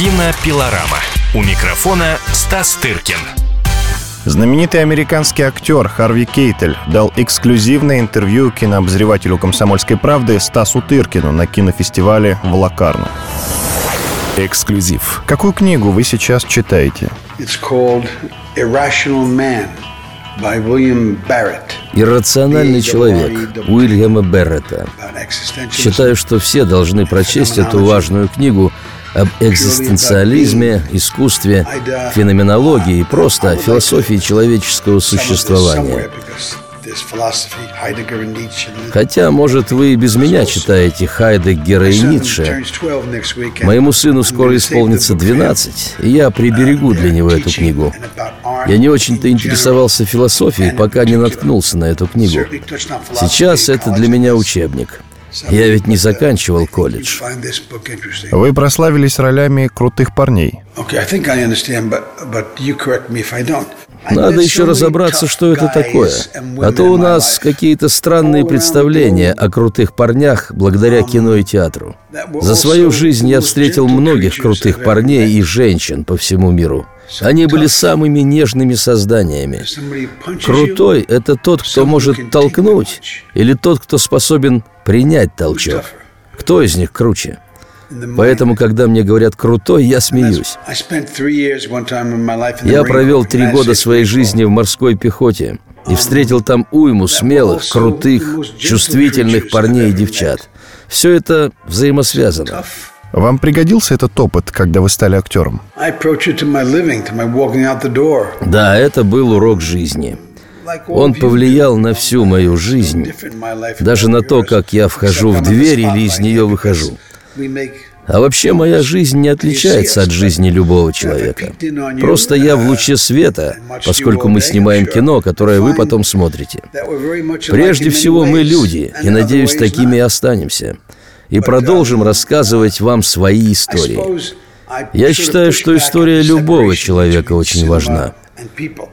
Кинопилорама. У микрофона Стас Тыркин. Знаменитый американский актер Харви Кейтель дал эксклюзивное интервью кинообозревателю «Комсомольской правды» Стасу Тыркину на кинофестивале в Лакарно. Эксклюзив. Какую книгу вы сейчас читаете? It's called Irrational Man by William Barrett. «Иррациональный человек» Уильяма Беррета. Считаю, что все должны прочесть эту важную книгу об экзистенциализме, искусстве, феноменологии и просто о философии человеческого существования. Хотя, может, вы и без меня читаете Хайдеггера и Ницше. Моему сыну скоро исполнится 12, и я приберегу для него эту книгу. Я не очень-то интересовался философией, пока не наткнулся на эту книгу. Сейчас это для меня учебник. Я ведь не заканчивал колледж. Вы прославились ролями крутых парней. Надо еще разобраться, что это такое. А то у нас какие-то странные представления о крутых парнях благодаря кино и театру. За свою жизнь я встретил многих крутых парней и женщин по всему миру. Они были самыми нежными созданиями. Крутой — это тот, кто может толкнуть, или тот, кто способен принять толчок. Кто из них круче? Поэтому, когда мне говорят «крутой», я смеюсь. Я провел три года своей жизни в морской пехоте и встретил там уйму смелых, крутых, чувствительных парней и девчат. Все это взаимосвязано. Вам пригодился этот опыт, когда вы стали актером? Да, это был урок жизни. Он повлиял на всю мою жизнь, даже на то, как я вхожу в дверь или из нее выхожу. А вообще моя жизнь не отличается от жизни любого человека. Просто я в луче света, поскольку мы снимаем кино, которое вы потом смотрите. Прежде всего мы люди, и, надеюсь, такими и останемся. И продолжим рассказывать вам свои истории. Я считаю, что история любого человека очень важна.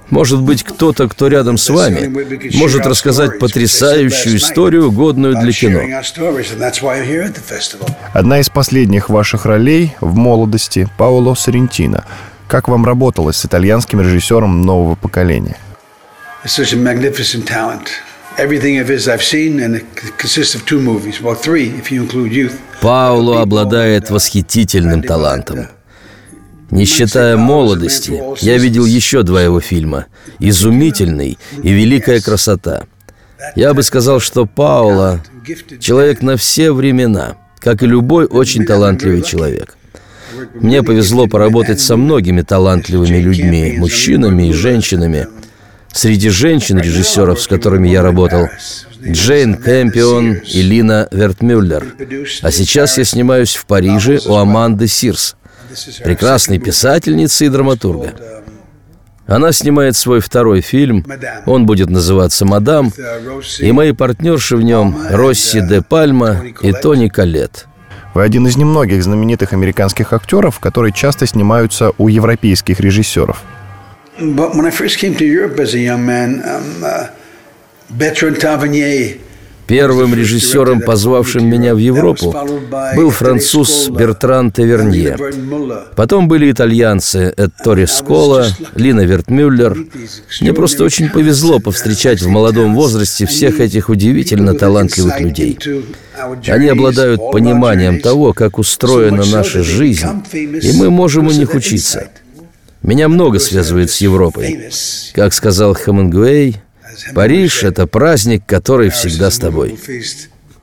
Может быть, кто-то, кто рядом с вами, может рассказать потрясающую историю, годную для кино. Одна из последних ваших ролей в молодости – Паоло Соррентино. Как вам работалось с итальянским режиссером нового поколения? Пауло обладает восхитительным талантом. Не считая молодости, я видел еще два его фильма «Изумительный» и «Великая красота». Я бы сказал, что Паула – человек на все времена, как и любой очень талантливый человек. Мне повезло поработать со многими талантливыми людьми, мужчинами и женщинами. Среди женщин-режиссеров, с которыми я работал, Джейн Кэмпион и Лина Вертмюллер. А сейчас я снимаюсь в Париже у Аманды Сирс – прекрасной писательницы и драматурга. Она снимает свой второй фильм, он будет называться «Мадам», и мои партнерши в нем Росси де Пальма и Тони Калет. Вы один из немногих знаменитых американских актеров, которые часто снимаются у европейских режиссеров. Первым режиссером, позвавшим меня в Европу, был француз Бертран Тевернье. Потом были итальянцы Эттори Скола, Лина Вертмюллер. Мне просто очень повезло повстречать в молодом возрасте всех этих удивительно талантливых людей. Они обладают пониманием того, как устроена наша жизнь, и мы можем у них учиться. Меня много связывает с Европой. Как сказал Хемингуэй, Париж — это праздник, который всегда с тобой.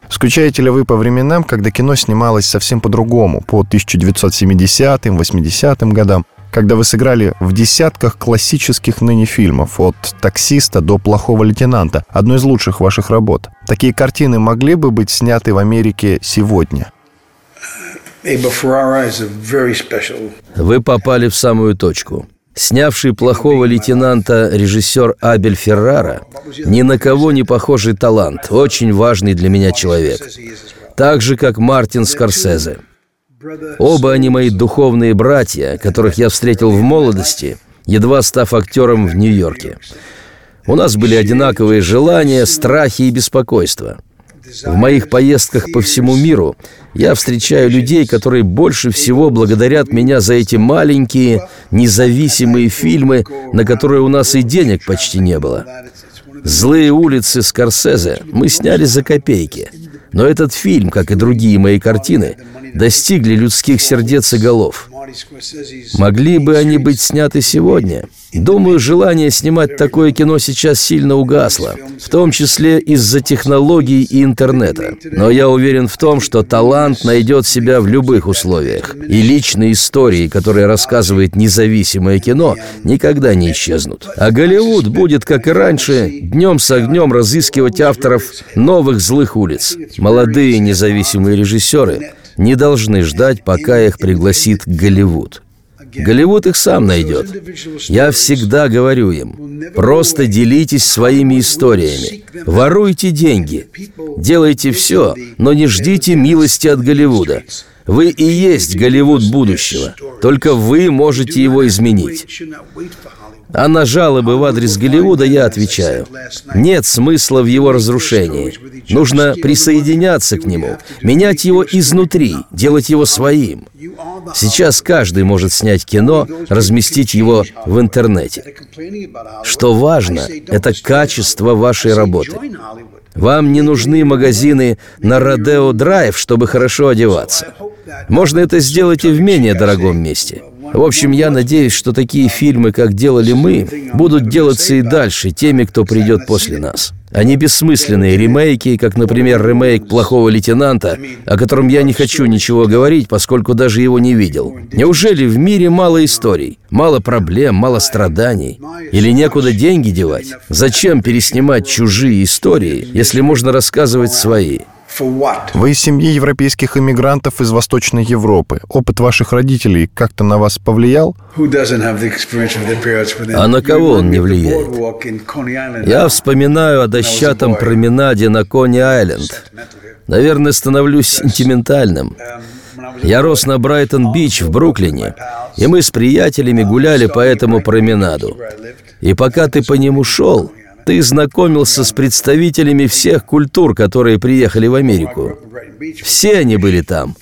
Скучаете ли вы по временам, когда кино снималось совсем по-другому, по 1970-м, 80-м годам, когда вы сыграли в десятках классических ныне фильмов, от «Таксиста» до «Плохого лейтенанта», одной из лучших ваших работ. Такие картины могли бы быть сняты в Америке сегодня? Вы попали в самую точку. Снявший плохого лейтенанта режиссер Абель Феррара ни на кого не похожий талант, очень важный для меня человек. Так же, как Мартин Скорсезе. Оба они мои духовные братья, которых я встретил в молодости, едва став актером в Нью-Йорке. У нас были одинаковые желания, страхи и беспокойства. В моих поездках по всему миру я встречаю людей, которые больше всего благодарят меня за эти маленькие, независимые фильмы, на которые у нас и денег почти не было. «Злые улицы» Скорсезе мы сняли за копейки. Но этот фильм, как и другие мои картины, достигли людских сердец и голов. Могли бы они быть сняты сегодня? Думаю, желание снимать такое кино сейчас сильно угасло, в том числе из-за технологий и интернета. Но я уверен в том, что талант найдет себя в любых условиях. И личные истории, которые рассказывает независимое кино, никогда не исчезнут. А Голливуд будет, как и раньше, днем с огнем разыскивать авторов новых злых улиц. Молодые независимые режиссеры не должны ждать, пока их пригласит Голливуд. Голливуд их сам найдет. Я всегда говорю им, просто делитесь своими историями, воруйте деньги, делайте все, но не ждите милости от Голливуда. Вы и есть Голливуд будущего, только вы можете его изменить. А на жалобы в адрес Голливуда я отвечаю. Нет смысла в его разрушении. Нужно присоединяться к нему, менять его изнутри, делать его своим. Сейчас каждый может снять кино, разместить его в интернете. Что важно, это качество вашей работы. Вам не нужны магазины на Родео Драйв, чтобы хорошо одеваться. Можно это сделать и в менее дорогом месте. В общем, я надеюсь, что такие фильмы, как делали мы, будут делаться и дальше теми, кто придет после нас. Они бессмысленные ремейки, как, например, ремейк «Плохого лейтенанта», о котором я не хочу ничего говорить, поскольку даже его не видел. Неужели в мире мало историй, мало проблем, мало страданий? Или некуда деньги девать? Зачем переснимать чужие истории, если можно рассказывать свои? Вы из семьи европейских иммигрантов из Восточной Европы. Опыт ваших родителей как-то на вас повлиял? А на кого он не влияет? Я вспоминаю о дощатом променаде на Кони-Айленд. Наверное, становлюсь сентиментальным. Я рос на Брайтон-Бич в Бруклине, и мы с приятелями гуляли по этому променаду. И пока ты по нему шел, ты знакомился с представителями всех культур, которые приехали в Америку. Все они были там.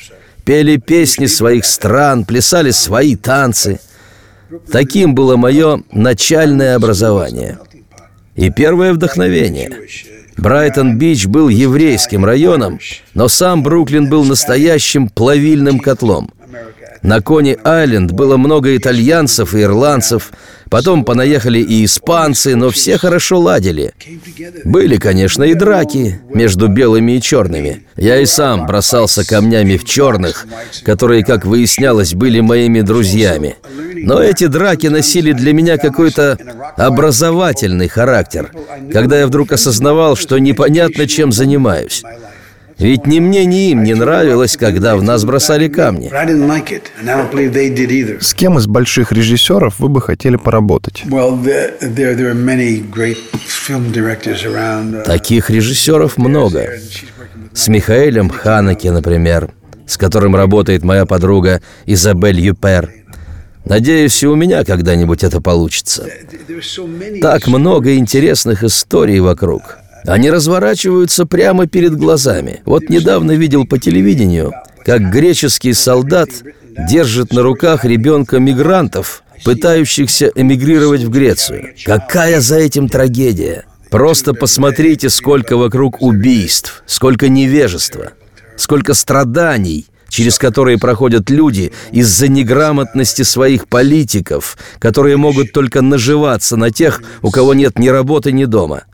Пели песни своих стран, плясали свои танцы. Таким было мое начальное образование. И первое вдохновение. Брайтон-Бич был еврейским районом, но сам Бруклин был настоящим плавильным котлом – на Кони-Айленд было много итальянцев и ирландцев, потом понаехали и испанцы, но все хорошо ладили. Были, конечно, и драки между белыми и черными. Я и сам бросался камнями в черных, которые, как выяснялось, были моими друзьями. Но эти драки носили для меня какой-то образовательный характер, когда я вдруг осознавал, что непонятно, чем занимаюсь. Ведь ни мне, ни им не нравилось, когда в нас бросали камни. С кем из больших режиссеров вы бы хотели поработать? Таких режиссеров много. С Михаэлем Ханеке, например, с которым работает моя подруга Изабель Юпер. Надеюсь, и у меня когда-нибудь это получится. Так много интересных историй вокруг. Они разворачиваются прямо перед глазами. Вот недавно видел по телевидению, как греческий солдат держит на руках ребенка мигрантов, пытающихся эмигрировать в Грецию. Какая за этим трагедия? Просто посмотрите, сколько вокруг убийств, сколько невежества, сколько страданий, через которые проходят люди из-за неграмотности своих политиков, которые могут только наживаться на тех, у кого нет ни работы, ни дома.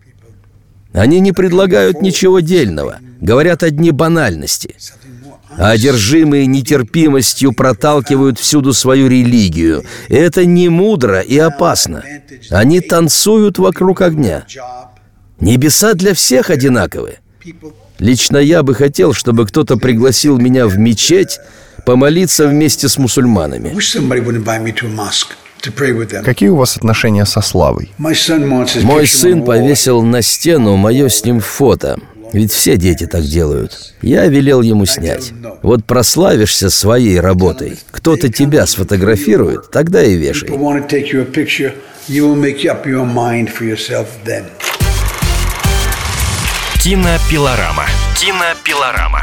Они не предлагают ничего дельного, говорят одни банальности. А одержимые нетерпимостью проталкивают всюду свою религию. Это не мудро и опасно. Они танцуют вокруг огня. Небеса для всех одинаковы. Лично я бы хотел, чтобы кто-то пригласил меня в мечеть помолиться вместе с мусульманами. Какие у вас отношения со славой? Мой сын повесил на стену мое с ним фото. Ведь все дети так делают. Я велел ему снять. Вот прославишься своей работой. Кто-то тебя сфотографирует, тогда и вешай. Кинопилорама. Кинопилорама.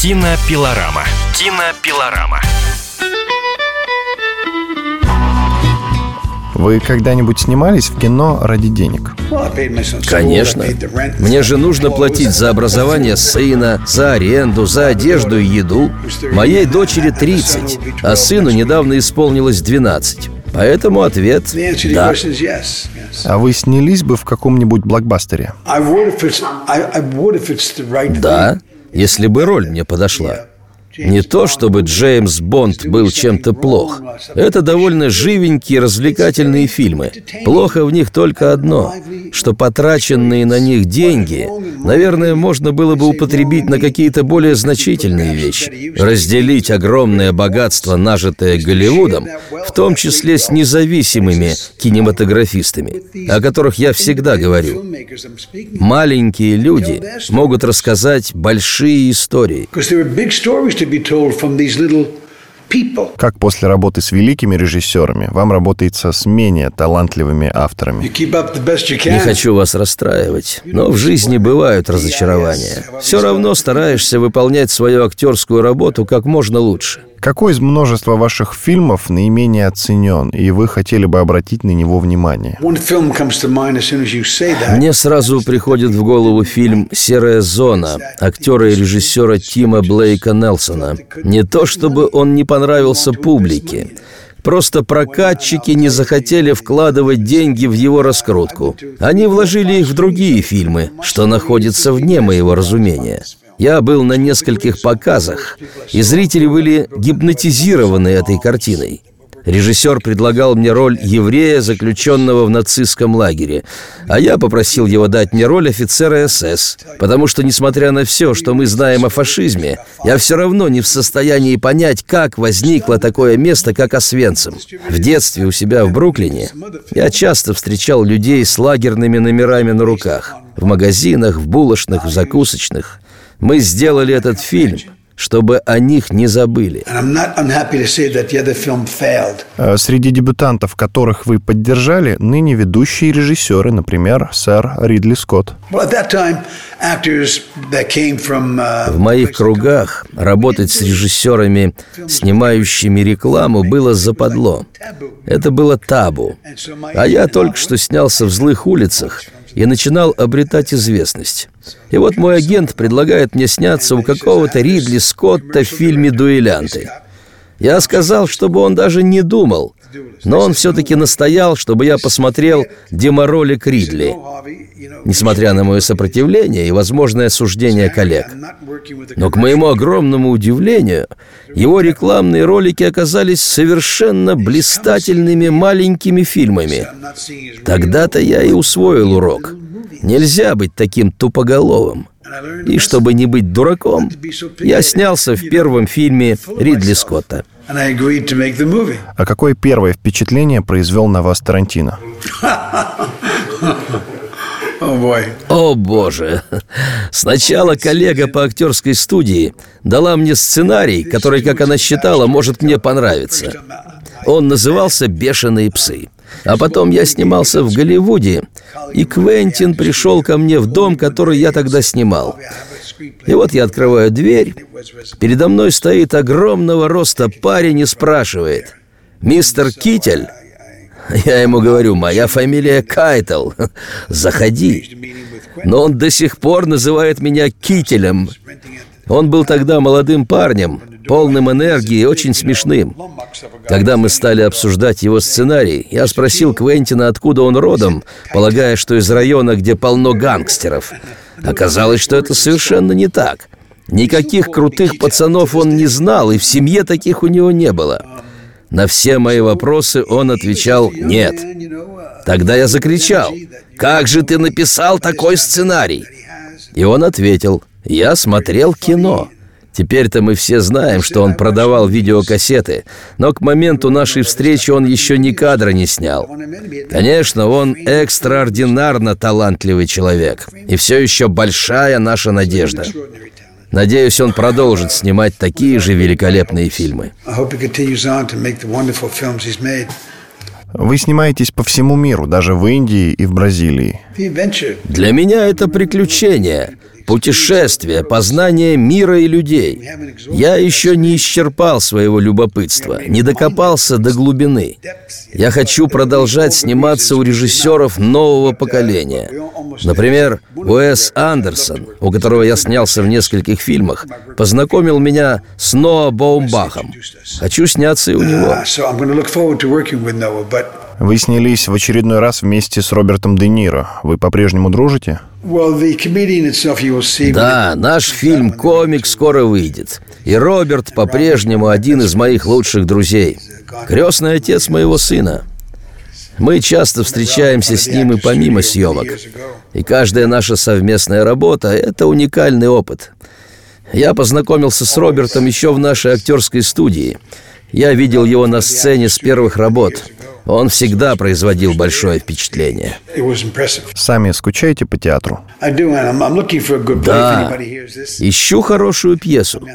Кинопилорама. Кинопилорама. Вы когда-нибудь снимались в кино ради денег? Конечно. Мне же нужно платить за образование сына, за аренду, за одежду и еду. Моей дочери 30, а сыну недавно исполнилось 12. Поэтому ответ – да. А вы снялись бы в каком-нибудь блокбастере? Да, если бы роль мне подошла. Не то, чтобы Джеймс Бонд был чем-то плох. Это довольно живенькие развлекательные фильмы. Плохо в них только одно, что потраченные на них деньги, наверное, можно было бы употребить на какие-то более значительные вещи. Разделить огромное богатство, нажитое Голливудом, в том числе с независимыми кинематографистами, о которых я всегда говорю. Маленькие люди могут рассказать большие истории. Как после работы с великими режиссерами вам работается с менее талантливыми авторами? Не хочу вас расстраивать, но в жизни бывают разочарования. Все равно стараешься выполнять свою актерскую работу как можно лучше. Какой из множества ваших фильмов наименее оценен, и вы хотели бы обратить на него внимание? Мне сразу приходит в голову фильм «Серая зона» актера и режиссера Тима Блейка Нелсона. Не то чтобы он не понравился публике, Просто прокатчики не захотели вкладывать деньги в его раскрутку. Они вложили их в другие фильмы, что находится вне моего разумения. Я был на нескольких показах, и зрители были гипнотизированы этой картиной. Режиссер предлагал мне роль еврея, заключенного в нацистском лагере, а я попросил его дать мне роль офицера СС, потому что, несмотря на все, что мы знаем о фашизме, я все равно не в состоянии понять, как возникло такое место, как Освенцим. В детстве у себя в Бруклине я часто встречал людей с лагерными номерами на руках, в магазинах, в булочных, в закусочных. Мы сделали этот фильм – чтобы о них не забыли. Э, среди дебютантов, которых вы поддержали, ныне ведущие режиссеры, например, сэр Ридли Скотт. Uh, В моих кругах работать с режиссерами, снимающими рекламу, было западло. Это было табу. А я только что снялся в «Злых улицах», и начинал обретать известность. И вот мой агент предлагает мне сняться у какого-то Ридли Скотта в фильме «Дуэлянты». Я сказал, чтобы он даже не думал, но он все-таки настоял, чтобы я посмотрел деморолик Ридли. Несмотря на мое сопротивление и возможное осуждение коллег. Но, к моему огромному удивлению, его рекламные ролики оказались совершенно блистательными маленькими фильмами. Тогда-то я и усвоил урок. Нельзя быть таким тупоголовым. И чтобы не быть дураком, я снялся в первом фильме Ридли Скотта. А какое первое впечатление произвел на вас Тарантино? О боже! Сначала коллега по актерской студии дала мне сценарий, который, как она считала, может мне понравиться. Он назывался «Бешеные псы». А потом я снимался в Голливуде, и Квентин пришел ко мне в дом, который я тогда снимал. И вот я открываю дверь, передо мной стоит огромного роста парень и спрашивает, «Мистер Китель?» Я ему говорю, моя фамилия Кайтл, заходи. Но он до сих пор называет меня Кителем. Он был тогда молодым парнем, полным энергии и очень смешным. Когда мы стали обсуждать его сценарий, я спросил Квентина, откуда он родом, полагая, что из района, где полно гангстеров. Оказалось, что это совершенно не так. Никаких крутых пацанов он не знал, и в семье таких у него не было. На все мои вопросы он отвечал «нет». Тогда я закричал «Как же ты написал такой сценарий?» И он ответил «Я смотрел кино». Теперь-то мы все знаем, что он продавал видеокассеты, но к моменту нашей встречи он еще ни кадра не снял. Конечно, он экстраординарно талантливый человек, и все еще большая наша надежда. Надеюсь, он продолжит снимать такие же великолепные фильмы. Вы снимаетесь по всему миру, даже в Индии и в Бразилии. Для меня это приключение путешествие, познание мира и людей. Я еще не исчерпал своего любопытства, не докопался до глубины. Я хочу продолжать сниматься у режиссеров нового поколения. Например, Уэс Андерсон, у которого я снялся в нескольких фильмах, познакомил меня с Ноа Баумбахом. Хочу сняться и у него. Вы снялись в очередной раз вместе с Робертом Де Ниро. Вы по-прежнему дружите? Да, наш фильм «Комик» скоро выйдет. И Роберт по-прежнему один из моих лучших друзей. Крестный отец моего сына. Мы часто встречаемся с ним и помимо съемок. И каждая наша совместная работа – это уникальный опыт. Я познакомился с Робертом еще в нашей актерской студии. Я видел его на сцене с первых работ – он всегда производил большое впечатление. Сами скучаете по театру? Да. Ищу хорошую пьесу.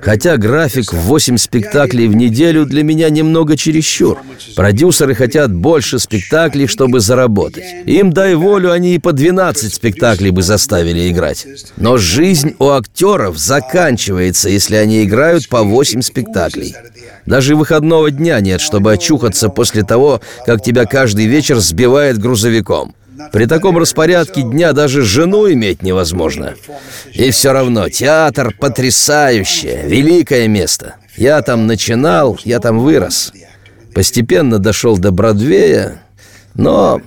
Хотя график в 8 спектаклей в неделю для меня немного чересчур. Продюсеры хотят больше спектаклей, чтобы заработать. Им, дай волю, они и по 12 спектаклей бы заставили играть. Но жизнь у актеров заканчивается, если они играют по 8 спектаклей. Даже выходного дня нет, чтобы очухаться после того, как тебя каждый вечер сбивает грузовиком. При таком распорядке дня даже жену иметь невозможно. И все равно театр потрясающее, великое место. Я там начинал, я там вырос. Постепенно дошел до Бродвея, но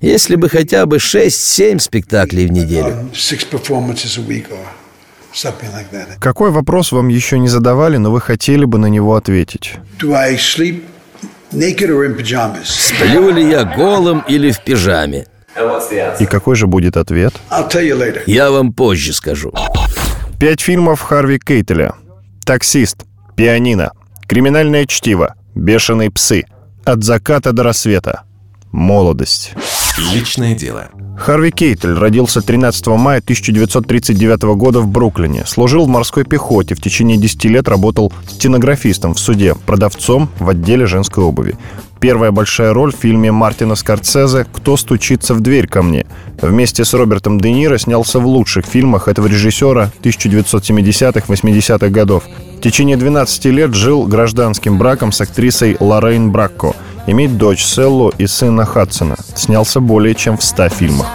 если бы хотя бы 6-7 спектаклей в неделю. Какой вопрос вам еще не задавали, но вы хотели бы на него ответить? Сплю ли я голым или в пижаме? И какой же будет ответ? Я вам позже скажу. Пять фильмов Харви Кейтеля. «Таксист», «Пианино», «Криминальное чтиво», «Бешеные псы», «От заката до рассвета», «Молодость». Личное дело. Харви Кейтель родился 13 мая 1939 года в Бруклине. Служил в морской пехоте. В течение 10 лет работал стенографистом в суде, продавцом в отделе женской обуви. Первая большая роль в фильме Мартина Скорцезе «Кто стучится в дверь ко мне». Вместе с Робертом Де Ниро снялся в лучших фильмах этого режиссера 1970-80-х годов. В течение 12 лет жил гражданским браком с актрисой Лоррейн Бракко – Имеет дочь Селлу и сына Хадсона. Снялся более чем в 100 фильмах.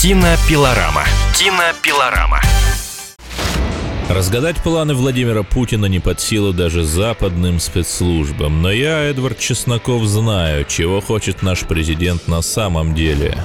Кинопилорама. Кинопилорама. Разгадать планы Владимира Путина не под силу даже западным спецслужбам. Но я, Эдвард Чесноков, знаю, чего хочет наш президент на самом деле.